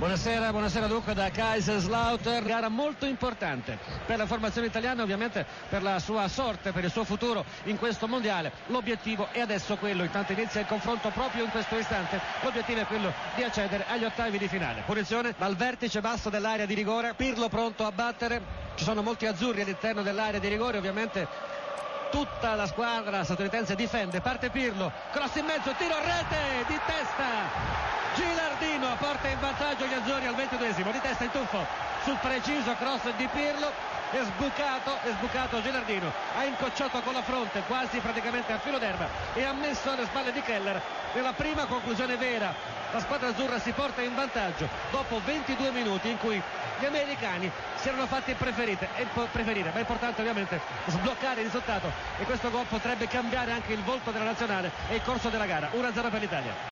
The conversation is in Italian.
Buonasera, buonasera Luca da Kaiserslautern, gara molto importante per la formazione italiana, ovviamente per la sua sorte, per il suo futuro in questo mondiale. L'obiettivo è adesso quello, intanto inizia il confronto proprio in questo istante, l'obiettivo è quello di accedere agli ottavi di finale. Punizione dal vertice basso dell'area di rigore, Pirlo pronto a battere, ci sono molti azzurri all'interno dell'area di rigore, ovviamente tutta la squadra statunitense difende, parte Pirlo, cross in mezzo, tiro a rete di Porta in vantaggio gli azzurri al ventiduesimo di testa in tuffo sul preciso cross di Pirlo è sbucato, è sbucato Gilardino ha incocciato con la fronte quasi praticamente a filo d'erba e ha messo alle spalle di Keller. Nella prima conclusione vera la squadra azzurra si porta in vantaggio dopo 22 minuti in cui gli americani si erano fatti preferire, ma è importante ovviamente sbloccare il risultato e questo gol potrebbe cambiare anche il volto della nazionale e il corso della gara. 1-0 per l'Italia